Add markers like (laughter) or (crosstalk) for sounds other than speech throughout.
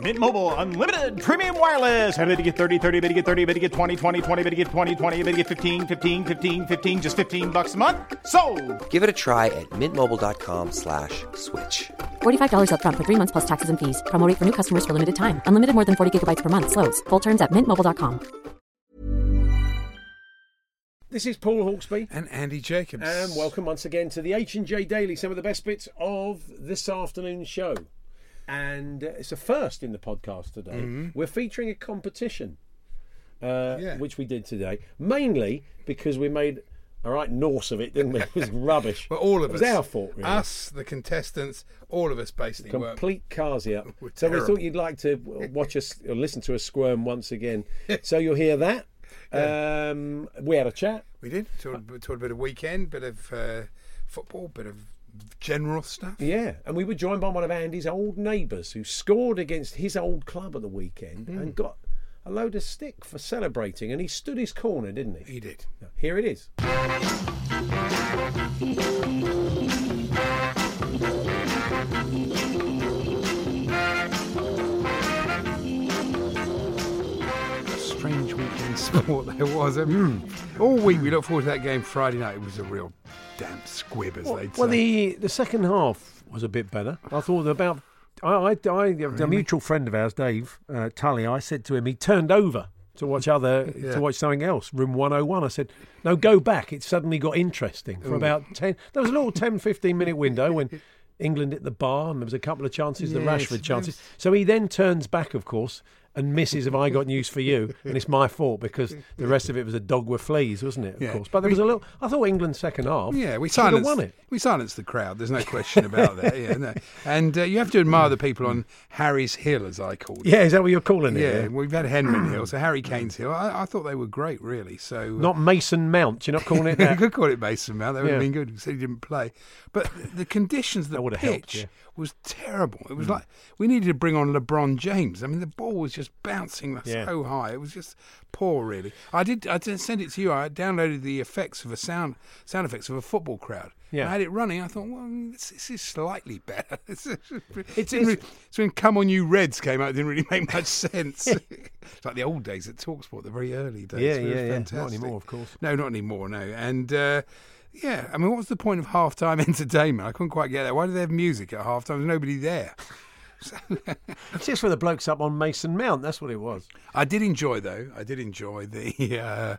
Mint Mobile unlimited premium wireless. Ready to get 30, 30, bit to get 30, bit to get 20, 20, 20, bit to get 20, 20, bit to get 15, 15, 15, 15 just 15 bucks a month. So, Give it a try at mintmobile.com slash switch. $45 upfront for three months plus taxes and fees. Promo rate for new customers for limited time. Unlimited more than 40 gigabytes per month. Slows. Full terms at mintmobile.com. This is Paul Hawksbee. and Andy Jacobs. And welcome once again to the H&J Daily, some of the best bits of this afternoon's show. And it's a first in the podcast today. We're featuring a competition, uh, Mm-hmm. Yeah. which we did today, mainly because we made a right Norse of it, didn't we? (laughs) It was rubbish. But all of it was us, our fault, really. us, the contestants, all of us basically were. Complete cars up. (laughs) We're So we thought you'd like to watch us or listen to us squirm once again. (laughs) so you'll hear that. Um, we had a chat. We did talked, talked a bit of weekend, bit of uh, football, bit of general stuff. Yeah, and we were joined by one of Andy's old neighbours who scored against his old club at the weekend Hmm. and got a load of stick for celebrating, and he stood his corner, didn't he? He did. Here it is. (laughs) (laughs) sport there was. Um, All week we looked forward to that game Friday night. It was a real damp squib, as they'd Well, the the second half was a bit better. I thought about. I, I, I a mutual friend of ours, Dave uh, Tully. I said to him, he turned over to watch other Yeah. to watch something else. Room one hundred and one. I said, no, go back. It suddenly got interesting for about ten. There was a little 10, 15 minute window when. (laughs) England hit the bar, and there was a couple of chances, the Rashford chances. was- So he then turns back, of course, and misses. Have I got news for you? And it's my fault because the rest of it was a dog with fleas, wasn't it? Of Yeah. course, but there was a little. I thought England's second half. Yeah, we have silenced, won it. we silenced the crowd. There's no question about that. Yeah, no. And uh, you have to admire the people on Harry's Hill, as I call it. Yeah, is that what you're calling it? Yeah, we've had Henry Hill, (clears throat) so Harry Kane's Hill. I, I thought they were great, really. So uh, Not Mason Mount. You're not calling it (laughs) you could call it Mason Mount. That would have Yeah. been good because he didn't play. But the conditions, the That would pitch have helped, yeah. Was terrible. It was like we needed to bring on LeBron James. I mean, the ball was just bouncing Yeah. so high. It was just poor, really. I did. I did send it to you. I downloaded the effects of a sound sound effects of a football crowd. Yeah. I had it running. I thought, well, this, this is slightly better. (laughs) It's, It's- really- so when "Come On You Reds" came out, it didn't really make much (laughs) sense. it's like the old days at Talksport, the very early days. Yeah, yeah, yeah. Not anymore, of course. No, not anymore. No, and uh, yeah, I mean, what was the point of halftime (laughs) entertainment? I couldn't quite get that. Why do they have music at halftime? There's nobody there. (laughs) It's just for the blokes up on Mason Mount. That's what it was. I did enjoy though. I did enjoy the (laughs) uh,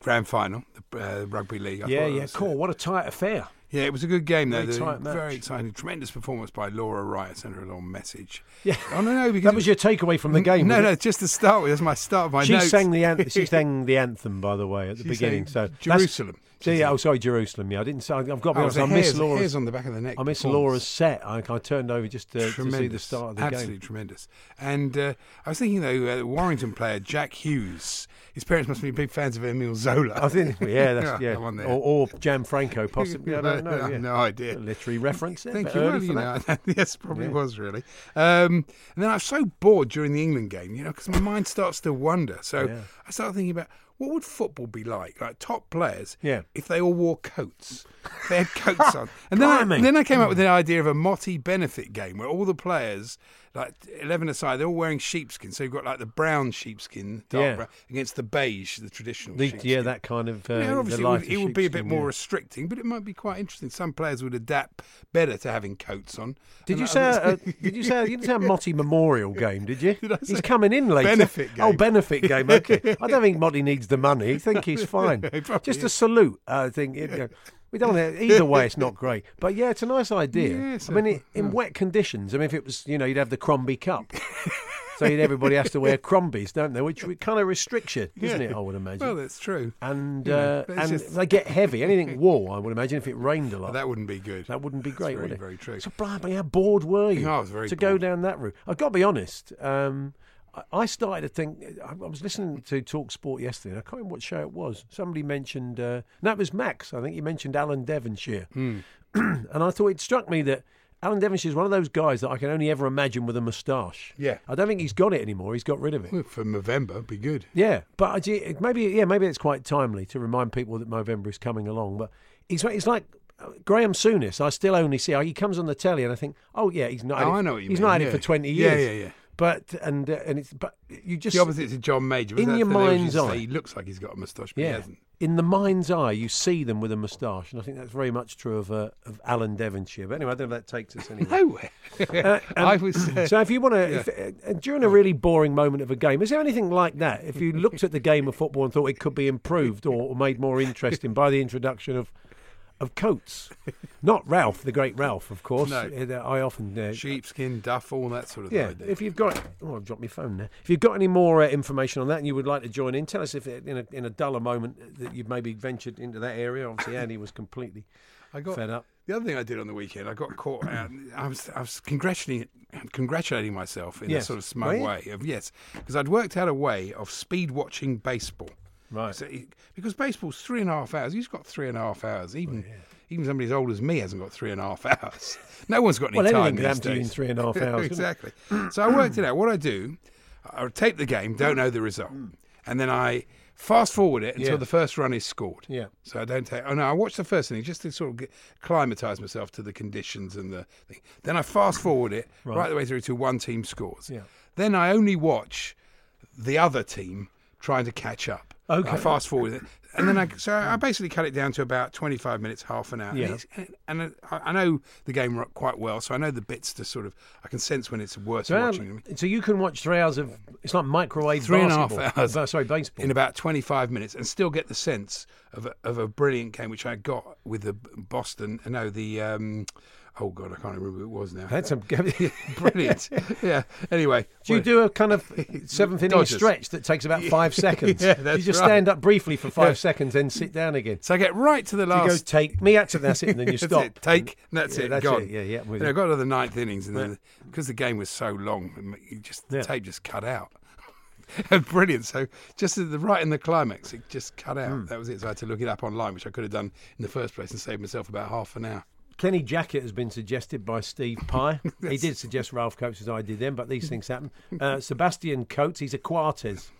grand final, the uh, rugby league. I yeah, yeah. Cool. What a tight affair. Yeah, it was a good game though. Very tight. Very exciting. Tremendous performance by Laura Wright. Sent her a little message. Yeah. Oh no, no, because That was your takeaway from the game. No, no, it? just to start with. That's my start of my She notes. sang the an- she sang the anthem, by the way, at the She beginning. So that's- Jerusalem. So, yeah, oh, sorry, Jerusalem. Yeah, I didn't say. I've got to be Oh, honest. I missed hairs, Laura's. hairs on the back of the neck. I performance. Laura's set. I, I turned over just to, to see the start of the game. absolutely game. tremendous. And uh, I was thinking though, uh, Warrington player Jack Hughes, his parents must be big fans of Emile Zola. I think, yeah, (laughs) that's yeah, come on there. or, or Gianfranco possibly. I (laughs) don't know. Yeah. no idea. A literary reference. There, Thank you. Well, for you that. know, (laughs) yes, probably Yeah. was really. Um, and then I was so bored during the England game, you know, because my mind starts to wander. So Yeah. I started thinking about what would football be like, like top players, Yeah. if they all wore coats. They had coats (laughs) on, and then I, then I came up with the idea of a Motty benefit game where all the players, like eleven aside, they're all wearing sheepskin. So you've got like the brown sheepskin, dark Yeah. brown, against the beige, the traditional. The- sheepskin. yeah, that kind of. Uh, Yeah, the obviously, it would, it would be a bit more yeah. restricting, but it might be quite interesting. Some players would adapt better to having coats on. Did you say? Uh, (laughs) did you say? You didn't say a Motty Memorial game, did you? (laughs) Did He's coming in later. benefit game. Oh, benefit (laughs) game. Okay. I don't think Motty needs the money. I think he's fine. Probably Just a salute. I think. It, you know, We don't want to, either way. It's not great, but yeah, it's a nice idea. Yes, I mean, it, in wet conditions. I mean, if it was, you know, you'd have the Crombie Cup, so you'd, everybody has to wear Crombies, don't they? Which kind of restricts you, doesn't it? I would imagine. Well, that's true. and know, uh, and just- they get heavy. Anything (laughs) wool, I would imagine, if it rained a lot. That wouldn't be good. That wouldn't be That's great, very, would it? Very true. So, blimey, how bored were you? No, (laughs) I was very to go down that route. I've got to be honest. Um, I, started to think. I, I was listening to Talk Sport yesterday, and I can't remember what show it was. Somebody mentioned. Uh, no, it was Max. I think he mentioned Alan Devonshire, Hmm. (clears throat) and I thought it struck me that. Alan Devonshire is one of those guys that I can only ever imagine with a moustache. Yeah. I don't think he's got it anymore. He's got rid of it. Well, for November, be good. Yeah, but maybe yeah, maybe it's quite timely to remind people that November is coming along. But he's he's like uh, Graham Souness. I still only see he comes on the telly, and I think, oh yeah, he's not. Oh, had it- I know what you he's mean, not had yeah. it for twenty years. Yeah, yeah, yeah. But and uh, and it's but you just The opposite to John Major. In your the- they always mind's eye. He looks like he's got a moustache, but he yeah. hasn't. In the mind's eye, you see them with a moustache, and I think that's very much true of uh, of Alan Devonshire. But anyway, I don't know if that takes us anywhere. Nowhere. Uh, (laughs) um, I was. Uh, so if you want to, uh, during a really boring moment of a game, is there anything like that? If you looked at the game of football and thought it could be improved or, or made more interesting by the introduction of of coats, not Ralph, the great Ralph, of course. No. Uh, I often uh, sheepskin, duff, all that sort of yeah, thing. if you've got, oh, I've dropped my phone there. If you've got any more uh, information on that and you would like to join in, tell us if in a in a duller moment that you've maybe ventured into that area. Obviously, (laughs) Andy was completely I got fed up. The other thing I did on the weekend, I got caught out. I was, I was congratulating, congratulating myself in Yes. a sort of smug way of yes, because I'd worked out a way of speed watching baseball. Right. So it- because baseball's three and a half hours. You've got three and a half hours. Even even somebody as old as me hasn't got three and a half (laughs) hours. No one's got any Well, time these you in three and a half (laughs) hours, exactly. so I worked it out. What I do, I tape the game, don't know the result, hmm. and then I fast forward it until Yeah. the first run is scored. Yeah. So I don't take. Oh no, I watch the first inning just to sort of get, climatise myself to the conditions and the thing. Then I fast forward it right. the way through to one team scores. Yeah. Then I only watch the other team trying to catch up. Okay. I fast forward it, and then I so I basically cut it down to about twenty five minutes, half an hour. Yeah. And, and I, I know the game quite well, so I know the bits to sort of I can sense when it's worth So, watching. um, them. so you can watch three hours of it's like microwave Three and a half basketball. hours. Uh, sorry, baseball. in about 25 minutes and still get the sense of a, of a brilliant game which I got with the Boston. No, the um, oh god, I can't remember who it was now. Had some. (laughs) (laughs) brilliant. (laughs) yeah. Anyway, Do you do a kind of seventh inning Dodgers. stretch that takes about five seconds? Yeah, that's you just right. stand up briefly for five seconds, then sit down again. So I get right to the So you go last. take me out to that's it, and then you That's stop. it, take, and that's Yeah, it. that's gone. it, yeah, yeah, I'm with You know, got to the ninth innings, and then because the game was so long, you just the Yeah. tape just cut out. Brilliant. So just at the right in the climax, it just cut out. Hmm. That was it. So I had to look it up online, which I could have done in the first place and saved myself about half an hour. Kenny Jackett has been suggested by Steve Pye. (laughs) he did suggest Ralph Coates as I did then, but these (laughs) things happen. Uh, Sebastian Coates, he's a Quartes.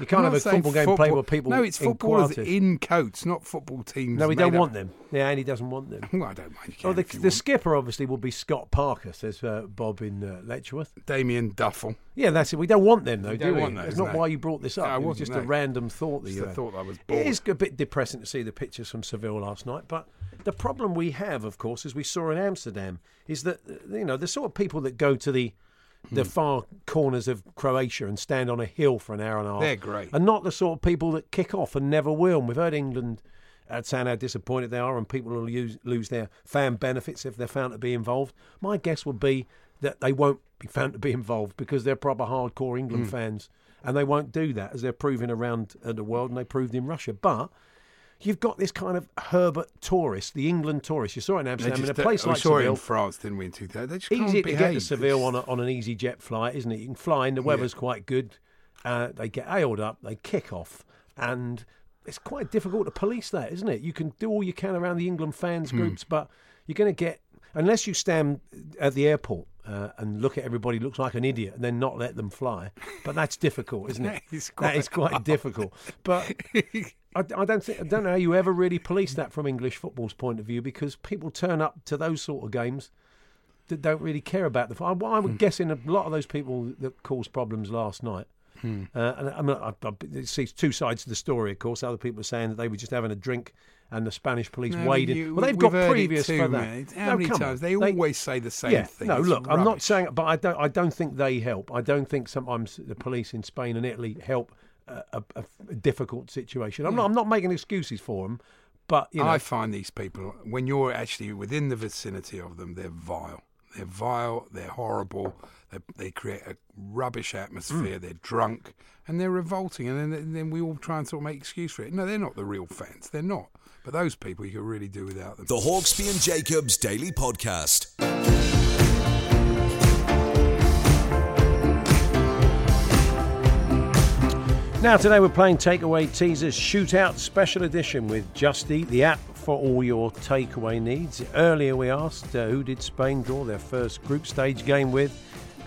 You can't I'm have a football game football- played with people. No, it's in footballers quarters. in coats, not football teams. No, we don't up- want them. Yeah, and he doesn't want them. Well, I don't mind. Oh, the, the skipper obviously will be Scott Parker, says uh, Bob in uh, Letchworth. Damien Duffel. Yeah, that's it. We don't want them though, do don't we? want That's not no. why you brought this up. No, it was just a random thought that Just you had. thought I was It bored. is a bit depressing to see the pictures from Seville last night, but the problem we have, of course, as we saw in Amsterdam, is that uh, you know the sort of people that go to the. The far corners of Croatia and stand on a hill for an hour and a half. They're great. and not the sort of people that kick off and never will. And we've heard England uh, saying how disappointed they are, and people will use, lose their fan benefits if they're found to be involved. My guess would be that they won't be found to be involved because they're proper hardcore England Hmm. fans, and they won't do that as they're proving around uh, the world, and they proved in Russia. But you've got this kind of Herbert tourist, the England tourist. You saw it in Amsterdam in a just- uh, place we like saw it in France, didn't we? In 2000, they just Easy can't to behave. get to Seville on, a, on an easyJet flight, isn't it? You can fly in, the weather's quite good. Uh, they get ailed up, they kick off, and it's quite difficult to police that, isn't it? You can do all you can around the England fans Hmm. groups, but you're going to get unless you stand at the airport uh, and look at everybody looks like an idiot and then not let them fly. But that's difficult, isn't it? (laughs) That is that is quite quite difficult. But (laughs) I, I don't think I don't know how you ever really police that from English football's point of view because people turn up to those sort of games that don't really care about the. I, I Hmm. would guess in a lot of those people that caused problems last night. Hmm. Uh, and I mean, I, I, see two sides to the story. Of course, other people are saying that they were just having a drink, and the Spanish police No, weighed you-. Well, they've got previous too, for that. How No, many times on. they, always say the same yeah, thing? No, It's look, I'm not saying, but I don't. I don't think they help. I don't think sometimes the police in Spain and Italy help a, a, a difficult situation. I'm not. Hmm. I'm not making excuses for them, But you know, I find these people, when you're actually within the vicinity of them, they're vile. They're vile. They're horrible. They, they create a rubbish atmosphere. Hmm. They're drunk and they're revolting. And then, then we all try and sort of make excuse for it. No, they're not the real fans. They're not. But those people, you can really do without them. The Hawksbee and Jacobs Daily Podcast. Now, today we're playing Takeaway Teasers Shootout Special Edition with Just Eat, the app for all your takeaway needs. Earlier, we asked uh, who did Spain draw their first group stage game with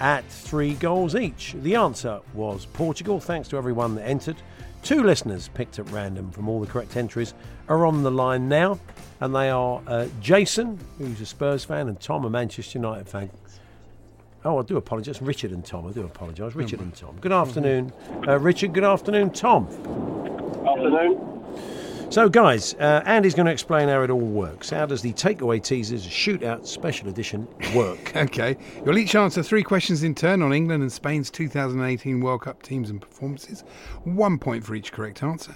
at three goals each. The answer was Portugal, thanks to everyone that entered. Two listeners picked at random from all the correct entries are on the line now, and they are uh, Jason, who's a Spurs fan, and Tom, a Manchester United fan. Oh, I do apologise. Richard and Tom. I do apologise. Richard and Tom. Good afternoon, uh, Richard. Good afternoon, Tom. Afternoon. So, guys, uh, Andy's going to explain how it all works. How does the Takeaway Teasers Shootout Special Edition work? (laughs) Okay. You'll each answer three questions in turn on England and Spain's 2018 World Cup teams and performances. One point for each correct answer.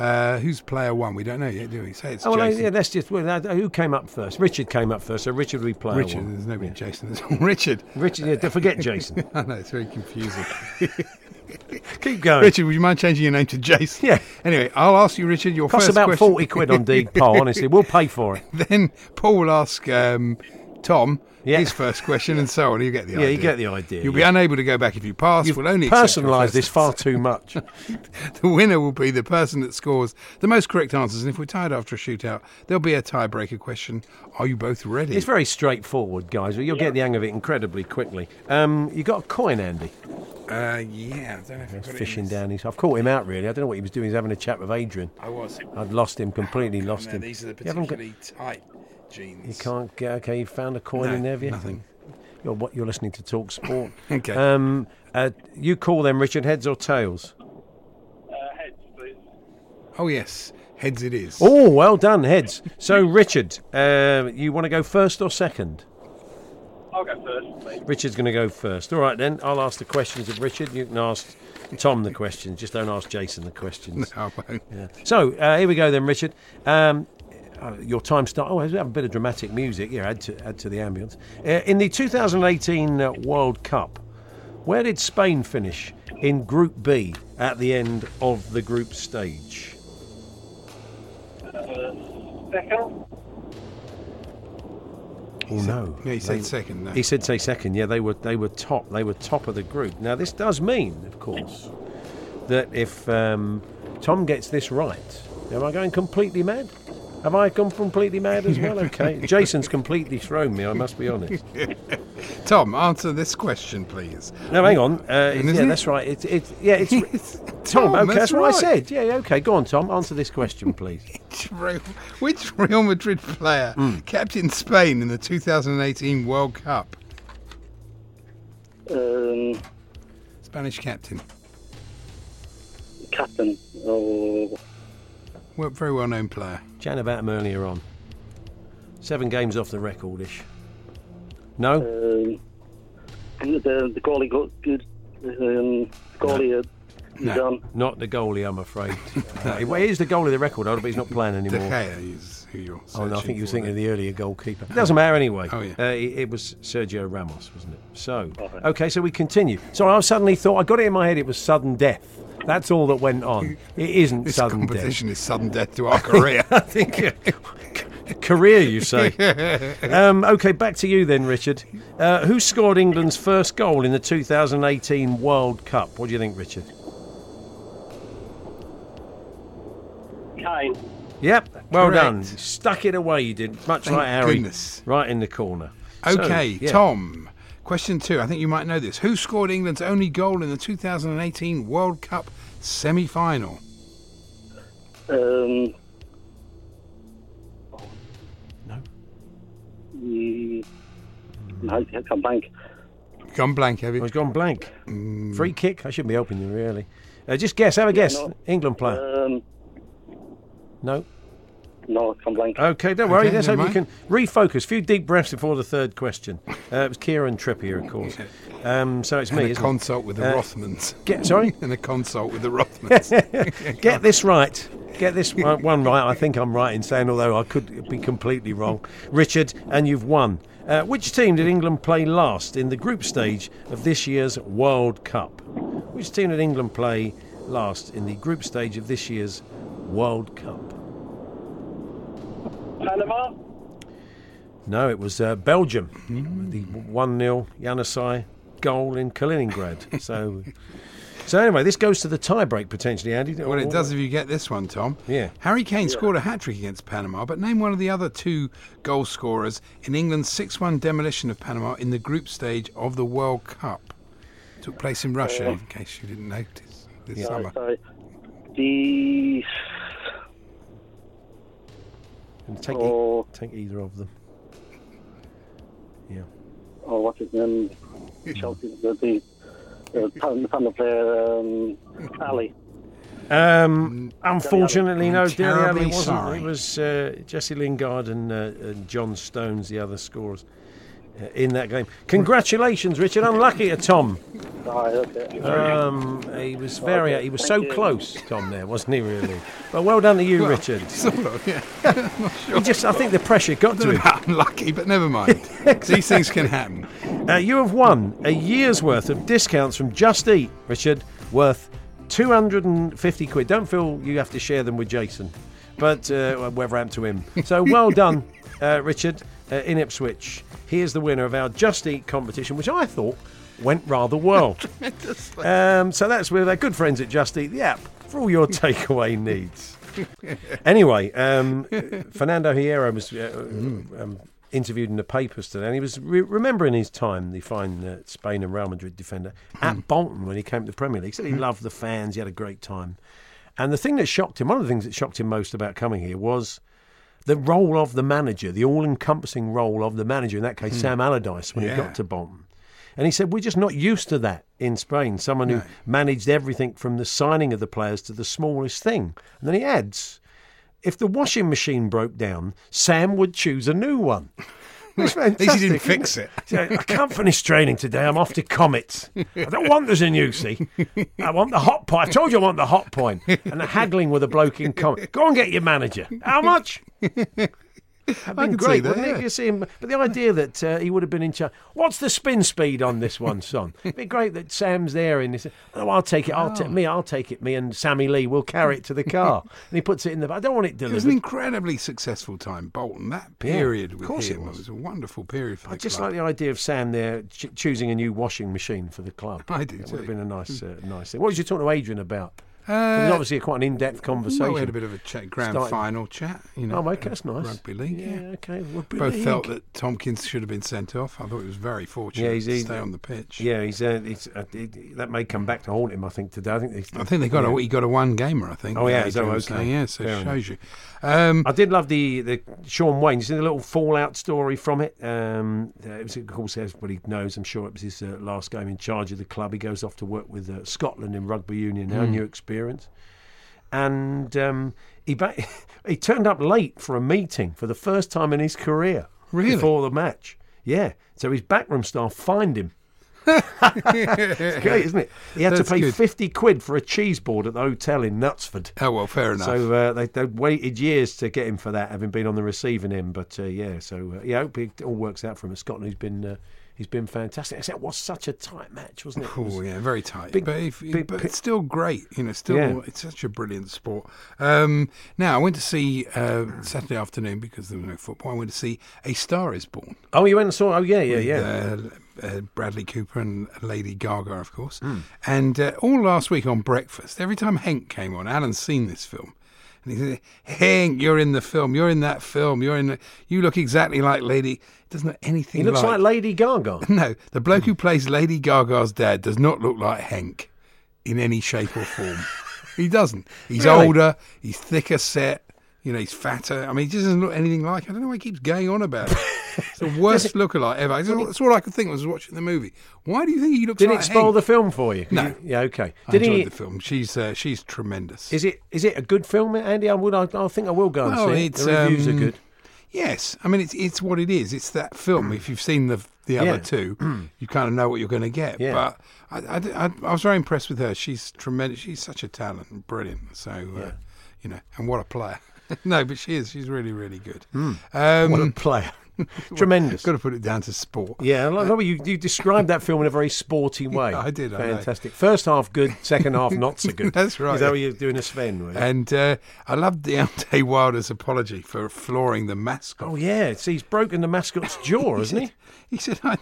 Uh, who's player one? We don't know yet, do we? Say it's oh, well, Jason. yeah, that's just well, who came up first. Richard came up first, so Richard will be player Richard. one. There's nobody Jason. There's (laughs) Richard. Richard, yeah, don't forget Jason. (laughs) I know, it's very confusing. (laughs) Keep going. Richard, would you mind changing your name to Jason? Yeah. Anyway, I'll ask you, Richard, your Costs first about question. 40 quid on Depot, honestly. We'll pay for it. then Paul will ask um, Tom Yeah. his first question and so on. You get the Yeah, idea. you get the idea, You'll be unable to go back if you pass. You've we'll only personalised this far too much. (laughs) The winner will be the person that scores the most correct answers. And if we're tied after a shootout, there'll be a tiebreaker question. Are you both ready? It's very straightforward, guys. You'll get the hang of it incredibly quickly. Um, you got a coin, Andy? Uh, yeah, I don't know if got Fishing down his. I've caught him out, really. I don't know what he was doing. He was having a chat with Adrian. I was. I'd lost him completely. Lost No, him. these are the particularly tight jeans. You can't get. Okay, you found a coin No, in there, have you? nothing. You're what? You're listening to Talk Sport. (laughs) Okay. Um, uh, you call them Richard heads or tails? Uh, heads, please. Oh yes, heads it is. Oh, well done, heads. So, Richard, uh, you want to go first or second? I'll go first, please. Richard's going to go first. All right, then. I'll ask the questions of Richard. You can ask Tom the questions. Just don't ask Jason the questions. (laughs) No, I won't. Yeah. So uh, here we go then, Richard. Um, uh, your time start. Oh, we have a bit of dramatic music. Yeah, add to add to the ambience. Uh, in the 2018 uh, World Cup, where did Spain finish in Group B at the end of the group stage? Uh, second. Oh no! Yeah, he said They- second. No. He said say second. Yeah, they were they were top. They were top of the group. Now this does mean, of course, that if um, Tom gets this right, am I going completely mad? Have I gone completely mad as well? (laughs) Okay, Jason's completely thrown me. I must be honest. (laughs) Tom, answer this question, please. No, hang on. Uh, yeah, it? that's right. It's it's yeah. (laughs) It's Tom. Tom, Okay, that's that's what I said. Yeah, yeah, okay. Go on, Tom. Answer this question, please. Which Real, which Real Madrid player Hmm. captained Spain in the 2018 World Cup? Um, Spanish captain. captain. Oh, Well, very well known player. Chatting about him earlier on. Seven games off the record-ish. No. um, the, the goalie got good. Um, goalie uh, he's No. on. Not the goalie, I'm afraid. (laughs) uh, well, he is the goalie of the record holder, but he's not playing De anymore. Gea is who you're Oh, no, I think you were for thinking of the earlier goalkeeper. It doesn't matter anyway. Oh, yeah. Uh, it, it was Sergio Ramos, wasn't it? So, Okay. okay, so we continue. So I suddenly thought, I got it in my head it was sudden death. That's all that went on. It isn't This sudden death. competition is sudden death to our career. (laughs) I think uh, career, you say. (laughs) um, okay, back to you then, Richard. Uh, who scored England's first goal in the 2018 World Cup? What do you think, Richard? Kane. Yep, well Correct. done. Stuck it away, you did. Much Thank like Harry. goodness. Right in the corner. So, Okay, yeah. Tom. Question two. I think you might know this. Who scored England's only goal in the 2018 World Cup semi final? Um, No. mm, no, I can't bank. Gone blank, have you? I you? was gone blank. Mm. Free kick? I shouldn't be helping you, really. Uh, just guess, have a guess. no. England player. Um, no? No, I can't blank. Okay, don't worry. Okay, Let's hope never you can refocus. A few deep breaths before the third question. Uh, it was Kieran Trippier, of course. Um, so it's And me, a isn't consult with the Uh, Rothmans. Get, sorry? (laughs) and a consult with the Rothmans. (laughs) Get this right. get this (laughs) one, one right. I think I'm right in saying, although I could be completely wrong. Richard, and you've won. Uh, which team did England play last in the group stage of this year's World Cup? Which team did England play last in the group stage of this year's World Cup? Panama? No, it was uh, Belgium. The 1 0 Januzaj goal in Kaliningrad. (laughs) so, so anyway, this goes to the tiebreak potentially, Andy. Well, it does if you get this one, Tom. Yeah. Harry Kane scored a hat trick against Panama, but name one of the other two goal scorers in England's 6 1 demolition of Panama in the group stage of the World Cup. Took place in Russia, in case you didn't notice this summer. Sorry. The. And take, Oh. e- take either of them. Yeah. Or what's his name? Chelsea. The, the, the Pan- Panama player, um, Ali. Um, unfortunately, I'm no, Dele Alli terribly wasn't. sorry. It was uh, Jesse Lingard and, uh, and John Stones, the other scorers uh, in that game. Congratulations, Richard. Unlucky to Tom. Um, he was very. He was so close, Tom. There wasn't he really? But well done to you, Richard. (laughs) Sort of, yeah. (laughs) He just, I think the pressure got to him. Unlucky, but never mind. (laughs) These things can happen. Uh, you have won a year's worth of discounts from Just Eat, Richard, worth 250 quid. Don't feel you have to share them with Jason, but uh, whatever happened to him. So well done, uh, Richard, uh, in Ipswich. Here's the winner of our Just Eat competition, which I thought went rather well. (laughs) um, so that's with our good friends at Just Eat, the app, for all your (laughs) takeaway needs. Anyway, um, Fernando Hierro was uh, um, interviewed in the papers today, and he was re- remembering his time, the fine uh, Spain and Real Madrid defender, at Bolton when he came to the Premier League. He said he loved the fans, he had a great time. And the thing that shocked him, one of the things that shocked him most about coming here was the role of the manager, the all encompassing role of the manager, in that case, hmm. Sam Allardyce, when he got to Bolton. And he said, We're just not used to that in Spain. Someone who managed everything from the signing of the players to the smallest thing. And then he adds, If the washing machine broke down, Sam would choose a new one. (laughs) It's At least he didn't fix it. (laughs) I can't finish training today. I'm off to Comets. I don't want new see. I want the Hotpoint. I told you I want the Hotpoint. And the haggling with a bloke in Comet. Go and get your manager. How much? That'd been great, that, wouldn't it? You see him, but the idea that uh, he would have been in charge. What's the spin speed on this one, son? (laughs) It'd be great that Sam's there and he says, "Oh, I'll take it. I'll take me. I'll take it. Me and Sammy Lee will carry it to the car." (laughs) and he puts it in the. I don't want it delivered. It was an incredibly successful time, Bolton. That period of with course it him was. was. a wonderful period for I just club. like the idea of Sam there ch- choosing a new washing machine for the club. (laughs) I do That would have been a nice, uh, nice thing. What was you talking to Adrian about? It Uh, was obviously quite an in-depth conversation. well, we had a bit of a chat, grand Started- final chat. You know, Oh, okay, that's nice. Rugby league. Yeah, Yeah. okay. Rugby Both league. felt that Tomkins should have been sent off. I thought he was very fortunate Yeah, he's- to he- stay on the pitch. Yeah, he's, uh, he's uh, it, that may come back to haunt him. I think today. I think. I think they got yeah. a he got a one gamer. I think. Oh, yeah, Adrian okay. saying, Yeah, so Fair it enough. shows you. Um, I did love the, the Shaun Wane. You see the little fallout story from it. Um, it was, of course, everybody knows. I'm sure it was his uh, last game in charge of the club. He goes off to work with uh, Scotland in rugby union now, Hmm. new experience. And um, he ba- (laughs) he turned up late for a meeting for the first time in his career. Really? Before the match. Yeah. So his backroom staff fined him. It's great, isn't it? He had That's to pay good. 50 quid for a cheese board at the hotel in Knutsford. oh well, fair enough. So uh, they they waited years to get him for that, having been on the receiving end. But uh, yeah, so uh, yeah, I hope it all works out for him. Scotland, he's been uh, he's been fantastic. Except it was such a tight match, wasn't it? Oh yeah, very tight, big- but, if, big but it's still great. You know, still Yeah. it's such a brilliant sport. Um, now I went to see uh, Saturday afternoon because there was no football. I went to see A Star Is Born. Oh, you went and saw? Oh, yeah, yeah, yeah. Uh, uh, Bradley Cooper and Lady Gaga, of course. Hmm. And uh, all last week on breakfast, every time Hank came on, Alan's seen this film. And he Hank, you're in the film. You're in that film. You're in. The, you look exactly like Lady. Doesn't look anything he looks like Lady Gaga. (laughs) no, the bloke who plays Lady Gaga's dad does not look like Hank in any shape or form. (laughs) he doesn't. He's Really? older, he's thicker set, you know, he's fatter. I mean, he just doesn't look anything like I don't know why he keeps going on about it. It's the (laughs) worst lookalike ever. That's all, that's all I could think was watching the movie. Why do you think he looks Did like it spoil Hank? the film for you? No. Yeah, okay. I Did enjoyed he? the film. She's uh, she's tremendous. Is it is it a good film, Andy? I would. I, I think I will go and Well, see it. The reviews are um, good. Yes, I mean it's it's what it is. It's that film. If you've seen the the other Yeah. two, (clears throat) you kind of know what you're going to get. Yeah. But I, I, I, I was very impressed with her. She's tremendous. She's such a talent, brilliant. So uh, You know, and what a player. (laughs) no, but she is. She's really, really good. Um, What a player. (laughs) Tremendous. Got to put it down to sport. Yeah, I love you, you described that film in a very sporty way. I did, I know. Fantastic. First half good, second half not so good. (laughs) That's right, Is that yeah. what you're doing a Sven? And uh, I loved Deontay Wilder's apology for flooring the mascot. oh, yeah. See, he's broken the mascot's jaw, hasn't he? He said, I,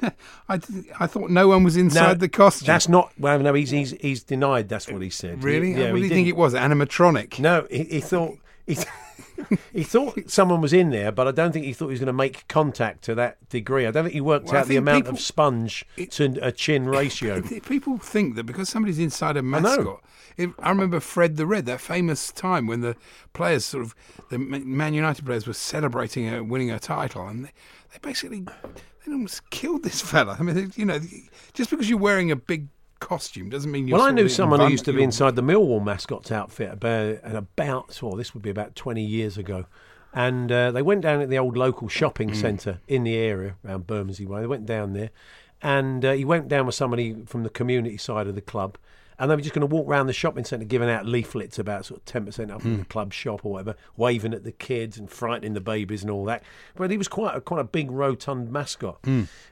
I, I thought no one was inside the costume. That's not. Well, no, he's, he's, he's denied that's what he said. Really? Yeah, what do he you think it was? Animatronic? No, he, he thought. He, (laughs) he thought someone was in there, but I don't think he thought he was going to make contact to that degree. I don't think he worked Well, out the amount people- of sponge to a chin (laughs) ratio. People think that because somebody's inside a mascot. It, I remember Fred the Red, that famous time when the players, sort of, the Man United players, were celebrating a, winning a title, and they, they basically they almost killed this fella. I mean, they, you know, just because you're wearing a big costume doesn't mean you're. Well, I knew someone who used to be inside the Millwall mascots outfit about, and about, well, this would be about 20 years ago. And uh, they went down at the old local shopping centre in the area around Bermondsey Way. They went down there, and uh, he went down with somebody from the community side of the club. And they were just going to walk around the shopping centre giving out leaflets about sort of 10% off the club shop or whatever, waving at the kids and frightening the babies and all that. But he was quite a, quite a big, rotund mascot.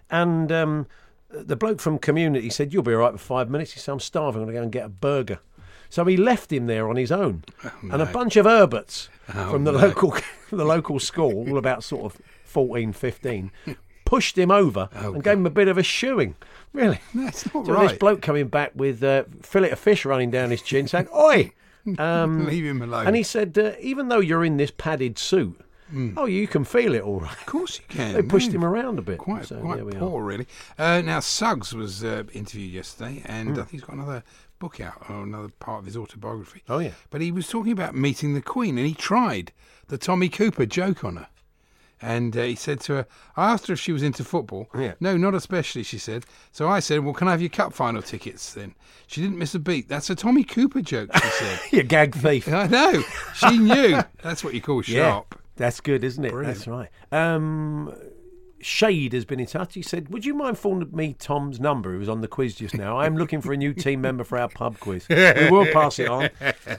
And um, the bloke from community said, "You'll be all right for five minutes." He said, "I'm starving. I'm going to go and get a burger." So he left him there on his own, and a bunch of Herberts from the local from (laughs) the local school, all about sort of 14, 15, pushed him over and gave him a bit of a shoeing. Really, (laughs) That's not so right. this bloke coming back with uh, fillet of fish running down his chin, saying, "Oi." (laughs) Um, Leave him alone. and he said, uh, even though you're in this padded suit, oh, you can feel it all right. Of course you can. They pushed yeah. him around a bit. Quite, So, quite we are. poor, really. Uh, now, Suggs was uh, interviewed yesterday, and Hmm. I think he's got another book out, or another part of his autobiography. Oh, yeah. But he was talking about meeting the Queen, and he tried the Tommy Cooper joke on her. And uh, he said to her, I asked her if she was into football. Yeah. No, not especially, she said. So I said, Well, can I have your cup final tickets then? She didn't miss a beat. That's a Tommy Cooper joke, she said. (laughs) You gag thief. (laughs) I know. She knew. That's what you call Yeah, sharp. That's good, isn't it? Brilliant. That's right. Um, Shade has been in touch. He said, "Would you mind forwarding me Tom's number? He was on the quiz just now. I am looking for a new team member for our pub quiz. We will pass it on.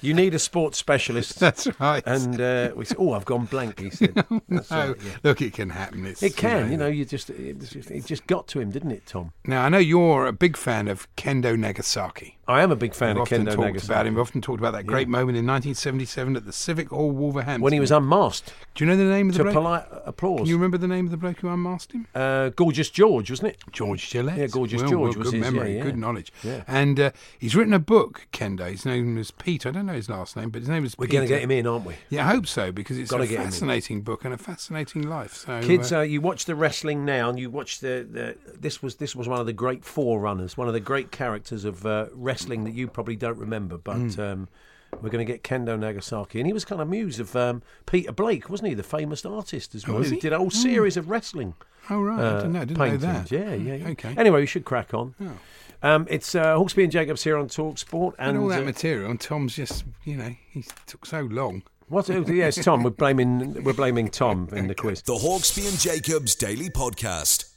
You need a sports specialist." (laughs) That's right. And uh, we said, "Oh, I've gone blank." He said, (laughs) No, right, yeah. look, it can happen. It's, "It can, you know. You just it, just it just got to him, didn't it, Tom?" Now, I know you're a big fan of Kendo Nagasaki. I am a big fan We've of often Kendo talked Nagasaki. about him. We've often talked about that great moment in 1977 at the Civic Hall, Wolverhampton. when he was unmasked Do you know the name of the to bloke? polite applause. Can you remember the name of the bloke who unmasked him? uh, Gorgeous George, wasn't it? George Gillette. Yeah, Gorgeous Well, George well, was good his, memory, yeah, yeah. good knowledge. Yeah. And uh, he's written a book, Kendo. His name is Pete. I don't know his last name, but his name is We're going to get him in, aren't we? Yeah, I hope so, because it's Gotta a fascinating book and a fascinating life. So, Kids, uh, uh, you watch the wrestling now, and you watch the, the this was this was one of the great forerunners, one of the great characters of uh, wrestling that you probably don't remember, but. Hmm. Um, we're going to get Kendo Nagasaki, and he was kind of muse of um, Peter Blake, wasn't he? The famous artist as well, was who he? did a whole series of wrestling. oh, right. I uh, didn't know, I didn't know that. Yeah, yeah, yeah. Okay. Anyway, we should crack on. Oh. Um, it's uh, Hawksbee and Jacobs here on Talk Sport, and And all that uh, material, and Tom's just, you know, he took so long. what? oh, Yes, Tom. We're blaming we're blaming Tom in the (laughs) quiz. The Hawksby and Jacobs Daily Podcast.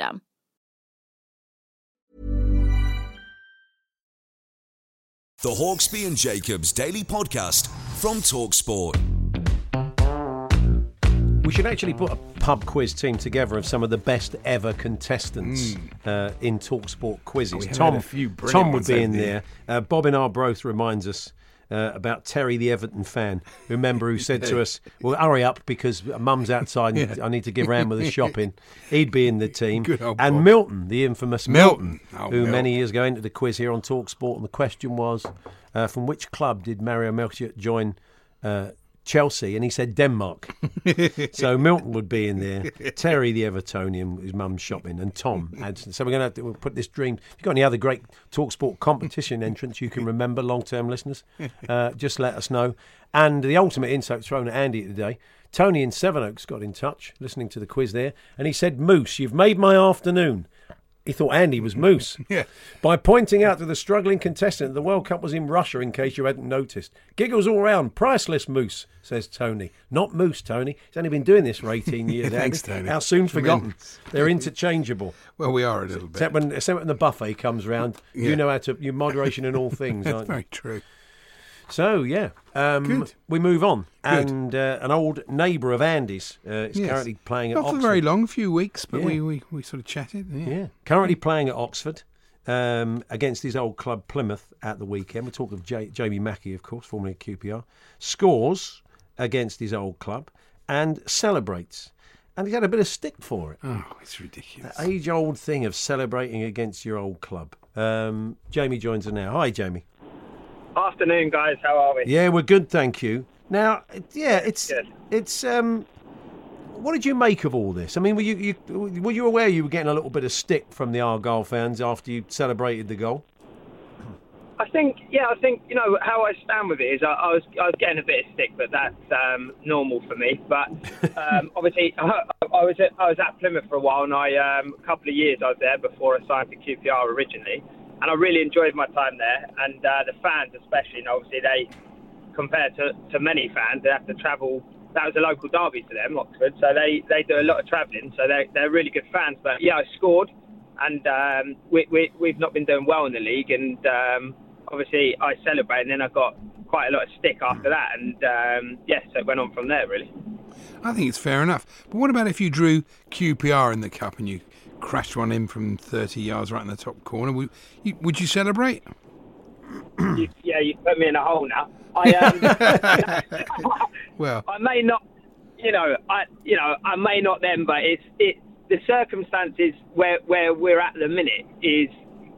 The Hawksbee and Jacobs Daily Podcast from Talksport. We should actually put a pub quiz team together of some of the best ever contestants uh, in Talksport quizzes. We have Tom, had a few Tom would be in there. Uh, Bob in Arbroath reminds us uh, about Terry, the Everton fan. Remember who said to (laughs) us, "Well, hurry up because Mum's outside. and I need to give round with the shopping." (laughs) He'd be in the team. And Bob. Milton, the infamous Milton, Milton. Oh, who Milton. many years ago entered the quiz here on Talksport, and the question was, uh, from which club did Mario Melchiot join? Uh, Chelsea, and he said Denmark. (laughs) so Milton would be in there. Terry, the Evertonian, his mum's shopping, and Tom Adson. So we're going to we'll put this dream. If you've got any other great Talksport competition (laughs) entrants you can remember, long-term listeners, uh, just let us know. And the ultimate insult thrown at Andy today. Tony in Sevenoaks got in touch, listening to the quiz there, and he said, "Moose, you've made my afternoon." He thought Andy was Moose. (laughs) Yeah. By pointing out to the struggling contestant that the World Cup was in Russia, in case you hadn't noticed. Giggles all round. Priceless Moose, says Tony. Not Moose, Tony. He's only been doing this for 18 years. (laughs) Thanks, Andy. Tony. How soon forgotten. They're interchangeable. Well, we are a little bit. Except when, except when the buffet comes round, Yeah. you know how to, you moderation in all things, That's (laughs) aren't you? very true. So, yeah. Um. We move on. Good. And uh, an old neighbour of Andy's uh, is Yes. currently playing at Not for Oxford. very long, a few weeks, but Yeah. we, we, we sort of chatted. Yeah. Yeah, currently playing at Oxford um, against his old club Plymouth at the weekend. We talk of J- Jamie Mackie, of course, formerly at QPR. Scores against his old club and celebrates. And he's had a bit of stick for it. Oh, it's ridiculous. Age old thing of celebrating against your old club. Um, Jamie joins us now. Hi, Jamie. Afternoon, guys. How are we? Yeah, we're good, thank you. Now, yeah, it's Good. it's um, what did you make of all this? I mean, were you, you were you aware you were getting a little bit of stick from the Argyle fans after you celebrated the goal? I think, yeah, I think you know how I stand with it is I, I was I was getting a bit of stick, but that's um, normal for me. But um, (laughs) obviously, I, (laughs) I was at, I was at Plymouth for a while, and I um, a couple of years I was there before I signed for QPR originally, and I really enjoyed my time there. And uh, the fans, especially, and obviously they compared to, to many fans, they have to travel. That was a local derby to them, Oxford, so they, they do a lot of travelling. So they they're really good fans. But yeah, I scored, and um, we, we we've not been doing well in the league, and um, obviously I celebrated, and then I got quite a lot of stick after that, and um, yes, so it went on from there really. I think it's fair enough. But what about if you drew QPR in the cup and you crashed one in from 30 yards right in the top corner? Would you, would you celebrate? you, yeah, you put me in a hole now. I um, (laughs) Well, I may not, you know, I you know I may not then, but it's it the circumstances where where we're at the minute is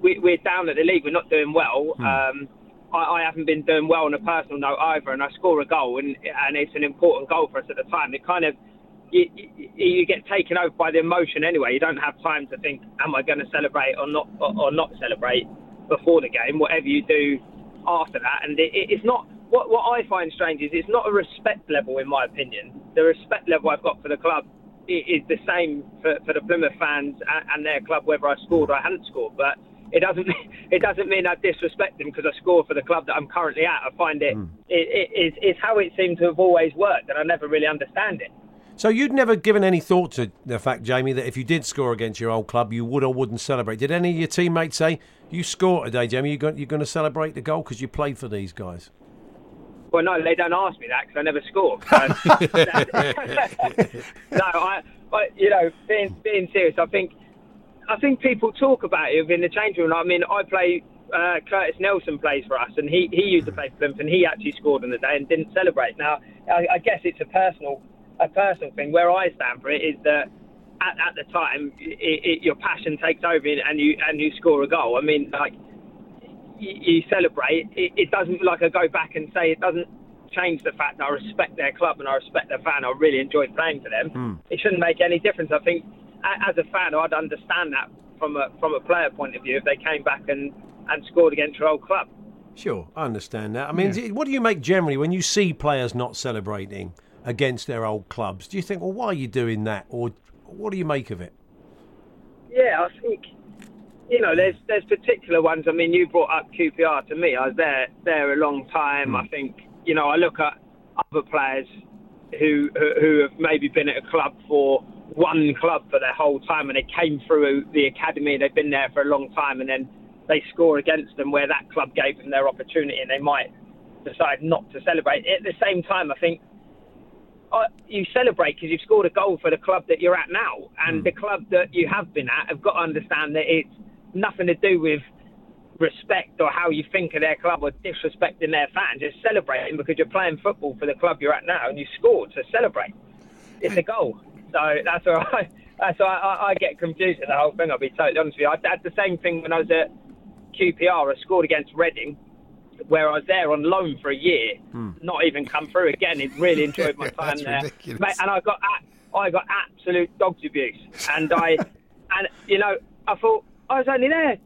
we, we're down at the league. We're not doing well. Um, I, I haven't been doing well on a personal note either, and I score a goal, and and it's an important goal for us at the time. It kind of you, you, get taken over by the emotion anyway. You don't have time to think, am I going to celebrate or not or, or not celebrate before the game? Whatever you do after that, and it, it, it's not. What, what I find strange is it's not a respect level, in my opinion. The respect level I've got for the club is the same for, for the Plymouth fans and, and their club, whether I scored or I hadn't scored. But it doesn't it doesn't mean I disrespect them because I scored for the club that I'm currently at. I find it, hmm. it, it it's, it's how it seemed to have always worked, and I never really understand it. So you'd never given any thought to the fact, Jamie, that if you did score against your old club, you would or wouldn't celebrate. Did any of your teammates say, "You scored today, Jamie? You're going, you're going to celebrate the goal because you played for these guys"? Well, no, they don't ask me that because I never score. (laughs) (laughs) So- no, I, I, you know, being being serious, I think, I think people talk about it within the change room. I mean, I play. Uh, Curtis Nelson plays for us, and he, he used to play for Plymouth, and he actually scored on the day and didn't celebrate. Now, I, I guess it's a personal a personal thing. Where I stand for it is that at, at the time, it, it, your passion takes over, and you and you score a goal. I mean, like you, you celebrate. It, it doesn't like I go back and say it doesn't change the fact that I respect their club and I respect their fan. I really enjoyed playing for them. Hmm. It shouldn't make any difference. I think as a fan, I'd understand that from a from a player point of view if they came back and, and scored against your old club. Sure, I understand that. I mean, what do you make generally when you see players not celebrating against their old clubs? Do you think, well, why are you doing that, or what do you make of it? Yeah, I think you know there's there's particular ones. I mean, you brought up QPR to me. I was there there a long time. Hmm. I think you know I look at other players who who who have maybe been at a club for one club for their whole time, and they came through the academy. They've been there for a long time, and then they score against them where that club gave them their opportunity, and they might decide not to celebrate. At the same time, I think uh, you celebrate because you've scored a goal for the club that you're at now, and the club that you have been at have got to understand that it's nothing to do with respect or how you think of their club or disrespecting their fans. It's celebrating because you're playing football for the club you're at now, and you scored, so celebrate. It's a goal, so (laughs) that's why I, that's why I, I get confused with the whole thing. I'll be totally honest with you. I had the same thing when I was at QPR. I scored against Reading where I was there on loan for a year, not even come through again. It really enjoyed my (laughs) time there. Mate, and I got I got absolute dogs abuse, and I (laughs) and you know I thought I was only there.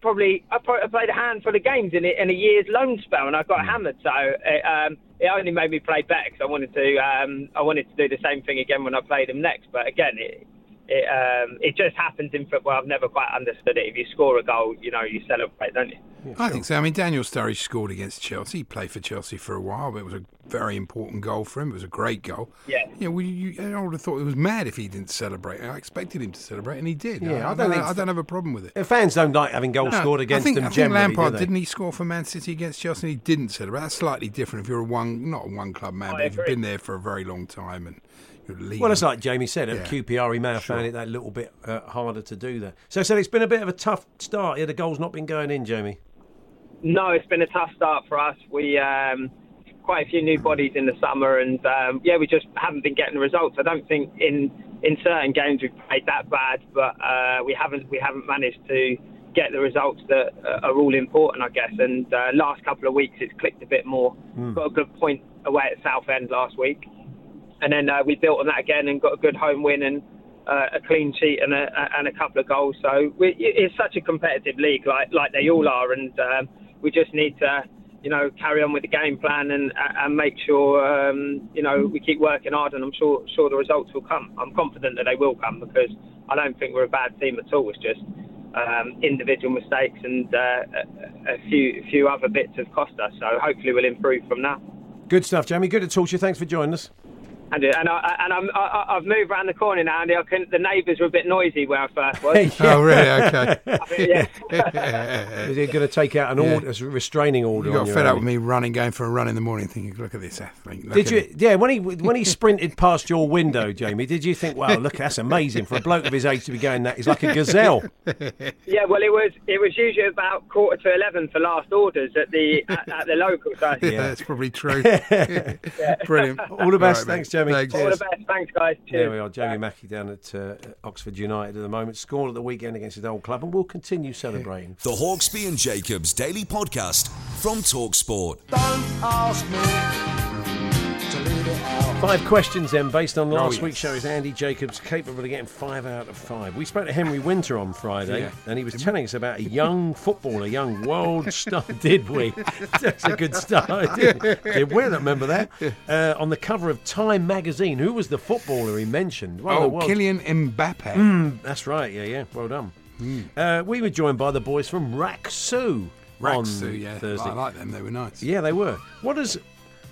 Probably I, probably, played a handful of games in, a- in a year's loan spell, and I got hammered. So it, um, it only made me play better because I wanted to. Um, I wanted to do the same thing again when I played him next. But again, it, it um, it just happens in football. I've never quite understood it. If you score a goal, you know you celebrate, don't you? I think so. I mean, Daniel Sturridge scored against Chelsea. He played for Chelsea for a while, but it was a very important goal for him. It was a great goal. Yeah. Yeah, well, you, I would have thought it was mad if he didn't celebrate. I expected him to celebrate, and he did. Yeah, I, I I don't don't, think- I don't have a problem with it. Uh, Fans don't like having goals No, scored against I think, them I think generally, Lampard do they? didn't he score for Man City against Chelsea? and He didn't celebrate. That's slightly different if you're a one, not a one club man, I but if you've been there for a very long time and you're leading. Well, it's like Jamie said, at Yeah. QPR he may have found it that little bit uh, harder to do that. So, so it's been a bit of a tough start. Yeah, the goal's not been going in, Jamie. No, it's been a tough start for us. We um, quite a few new bodies in the summer, and um, yeah, we just haven't been getting the results. I don't think in in certain games we've played that bad, but uh, we haven't we haven't managed to get the results that uh, are all important, I guess. And uh, last couple of weeks it's clicked a bit more. Got a good point away at Southend last week, and then uh, we built on that again and got a good home win and uh, a clean sheet and a, and a couple of goals. So we, it's such a competitive league, like like they all are, and um, we just need to, you know, carry on with the game plan and and make sure, um, you know, we keep working hard, and I'm sure sure the results will come. I'm confident that they will come because I don't think we're a bad team at all. It's just um, individual mistakes and uh, a, few a few other bits have cost us. So hopefully we'll improve from that. Good stuff, Jamie. Good to talk to you. Thanks for joining us. And, and, I, and I'm, I, I've moved around the corner now, Andy. I can, the neighbours were a bit noisy where I first was. (laughs) Oh, really? Okay. (laughs) yeah. (laughs) Is he going to take out an Yeah. order, a restraining order? You got you, fed up with me running, going for a run in the morning, thinking, "Look at this athlete." look Did you? him." Yeah, when he when he sprinted past your window, Jamie, did you think, "Wow, look, that's amazing for a bloke of his age to be going that"? He's like a gazelle. Yeah, well, it was it was usually about quarter to eleven for last orders at the at, at the local. So Yeah, that's probably true. Brilliant. All the best. All right, Thanks, mate. Jamie. Thanks. all the best. Thanks, guys. There we are, Jamie Mackie down at uh, Oxford United at the moment. Scored at the weekend against his old club, and we'll continue celebrating. The Hawksbee and Jacobs Daily Podcast from Talksport. Five questions then, based on last yes. week's show. Is Andy Jacobs capable of getting five out of five? We spoke to Henry Winter on Friday, Yeah. and he was telling us about a young footballer, young world star. (laughs) Did we? That's a good start. Did, did we? I remember that. Uh, on the cover of Time magazine, who was the footballer he mentioned? Oh, Kylian Mbappe. Mm, that's right. Yeah, yeah. Well done. Uh, we were joined by the boys from Raksu. on Raksu, yeah. Thursday. I like them. They were nice. Yeah, they were. What does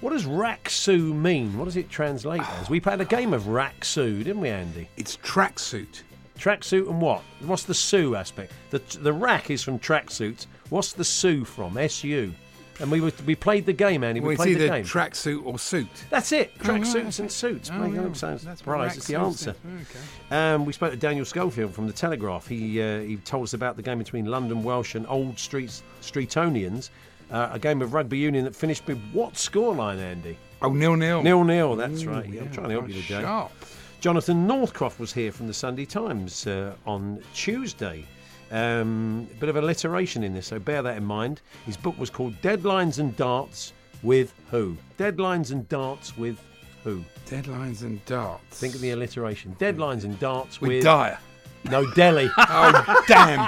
what does Raksu mean? What does it translate as? We played a game of Raksu, didn't we, Andy? It's tracksuit. Tracksuit and what? What's the Sue aspect? The the rack is from tracksuits. What's the Sue from? S U. And we were, we played the game, Andy. We Well, it's played the either game. tracksuit or suit. That's it. Oh, right, Tracksuits okay. and suits. Oh, yeah. I'm so That's. It's the answer. Okay. Um, we spoke to Daniel Schofield from the Telegraph. He uh, he told us about the game between London Welsh and Old Street Streetonians, uh, a game of rugby union that finished with what scoreline, Andy? Oh, nil nil. Nil nil. That's Ooh, right. Yeah, I'm trying to help you today. Sharp. Jonathan Northcroft was here from the Sunday Times uh, on Tuesday. Um, bit of alliteration in this, so bear that in mind. His book was called Deadlines and Darts with Who? Deadlines and Darts with Who? Deadlines and darts. Think of the alliteration. Deadlines and darts With with Dier. No, Delhi. (laughs) Oh, damn.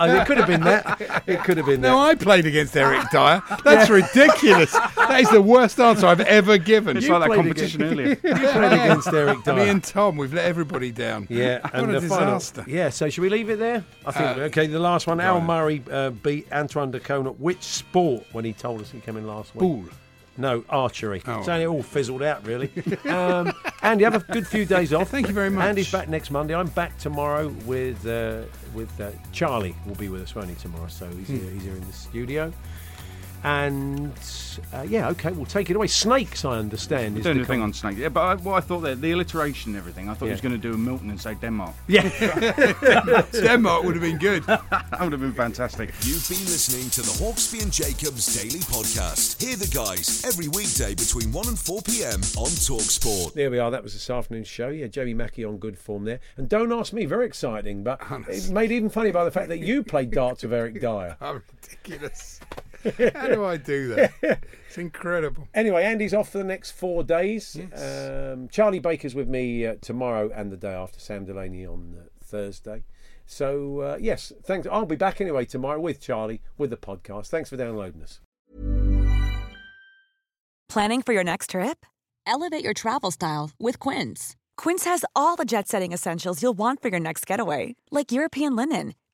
Oh, it could have been that. It could have been that. No. I played against Eric Dier. That's ridiculous. That is the worst answer I've ever given. It's You like that played competition against- earlier. (laughs) You played against Eric (laughs) Dier. Me and Tom, we've let everybody down. Yeah, what and a the final. disaster. Yeah, so should we leave it there? I think. Uh, okay, the last one. Al. Murray uh, beat Antoine Dacone at which sport when he told us he came in last week? Pool. No, archery. Oh. So it all fizzled out, really. (laughs) um, Andy, have a good few days off. Thank you very much. Andy's back next Monday. I'm back tomorrow with uh, with uh, Charlie. Will be with us won't he tomorrow? So he's Hmm. here. He's here in the studio. And uh, yeah, okay, we'll take it away. Snakes, I understand. is Doing the the thing con- on snakes, Yeah, but I, what I thought there, the alliteration and everything, I thought he was going to do a Milton and say Denmark. Yeah. (laughs) (laughs) Denmark would have been good. (laughs) that would have been fantastic. You've been listening to the Hawksbee and Jacobs Daily Podcast. Hear the guys every weekday between 1 and 4 p.m. on Talksport. There we are. That was this afternoon's show. Yeah, Jamie Mackie on good form there. And don't ask me, very exciting, but it made even funny by the fact that you played darts with Eric Dier. How ridiculous. (laughs) How do I do that? It's incredible. Anyway, Andy's off for the next four days. Um, Charlie Baker's with me uh, tomorrow and the day after. Sam Delaney on uh, Thursday. So uh, yes, thanks. I'll be back anyway tomorrow with Charlie with the podcast. Thanks for downloading us. Planning for your next trip? Elevate your travel style with Quince. Quince has all the jet setting essentials you'll want for your next getaway, like European linen,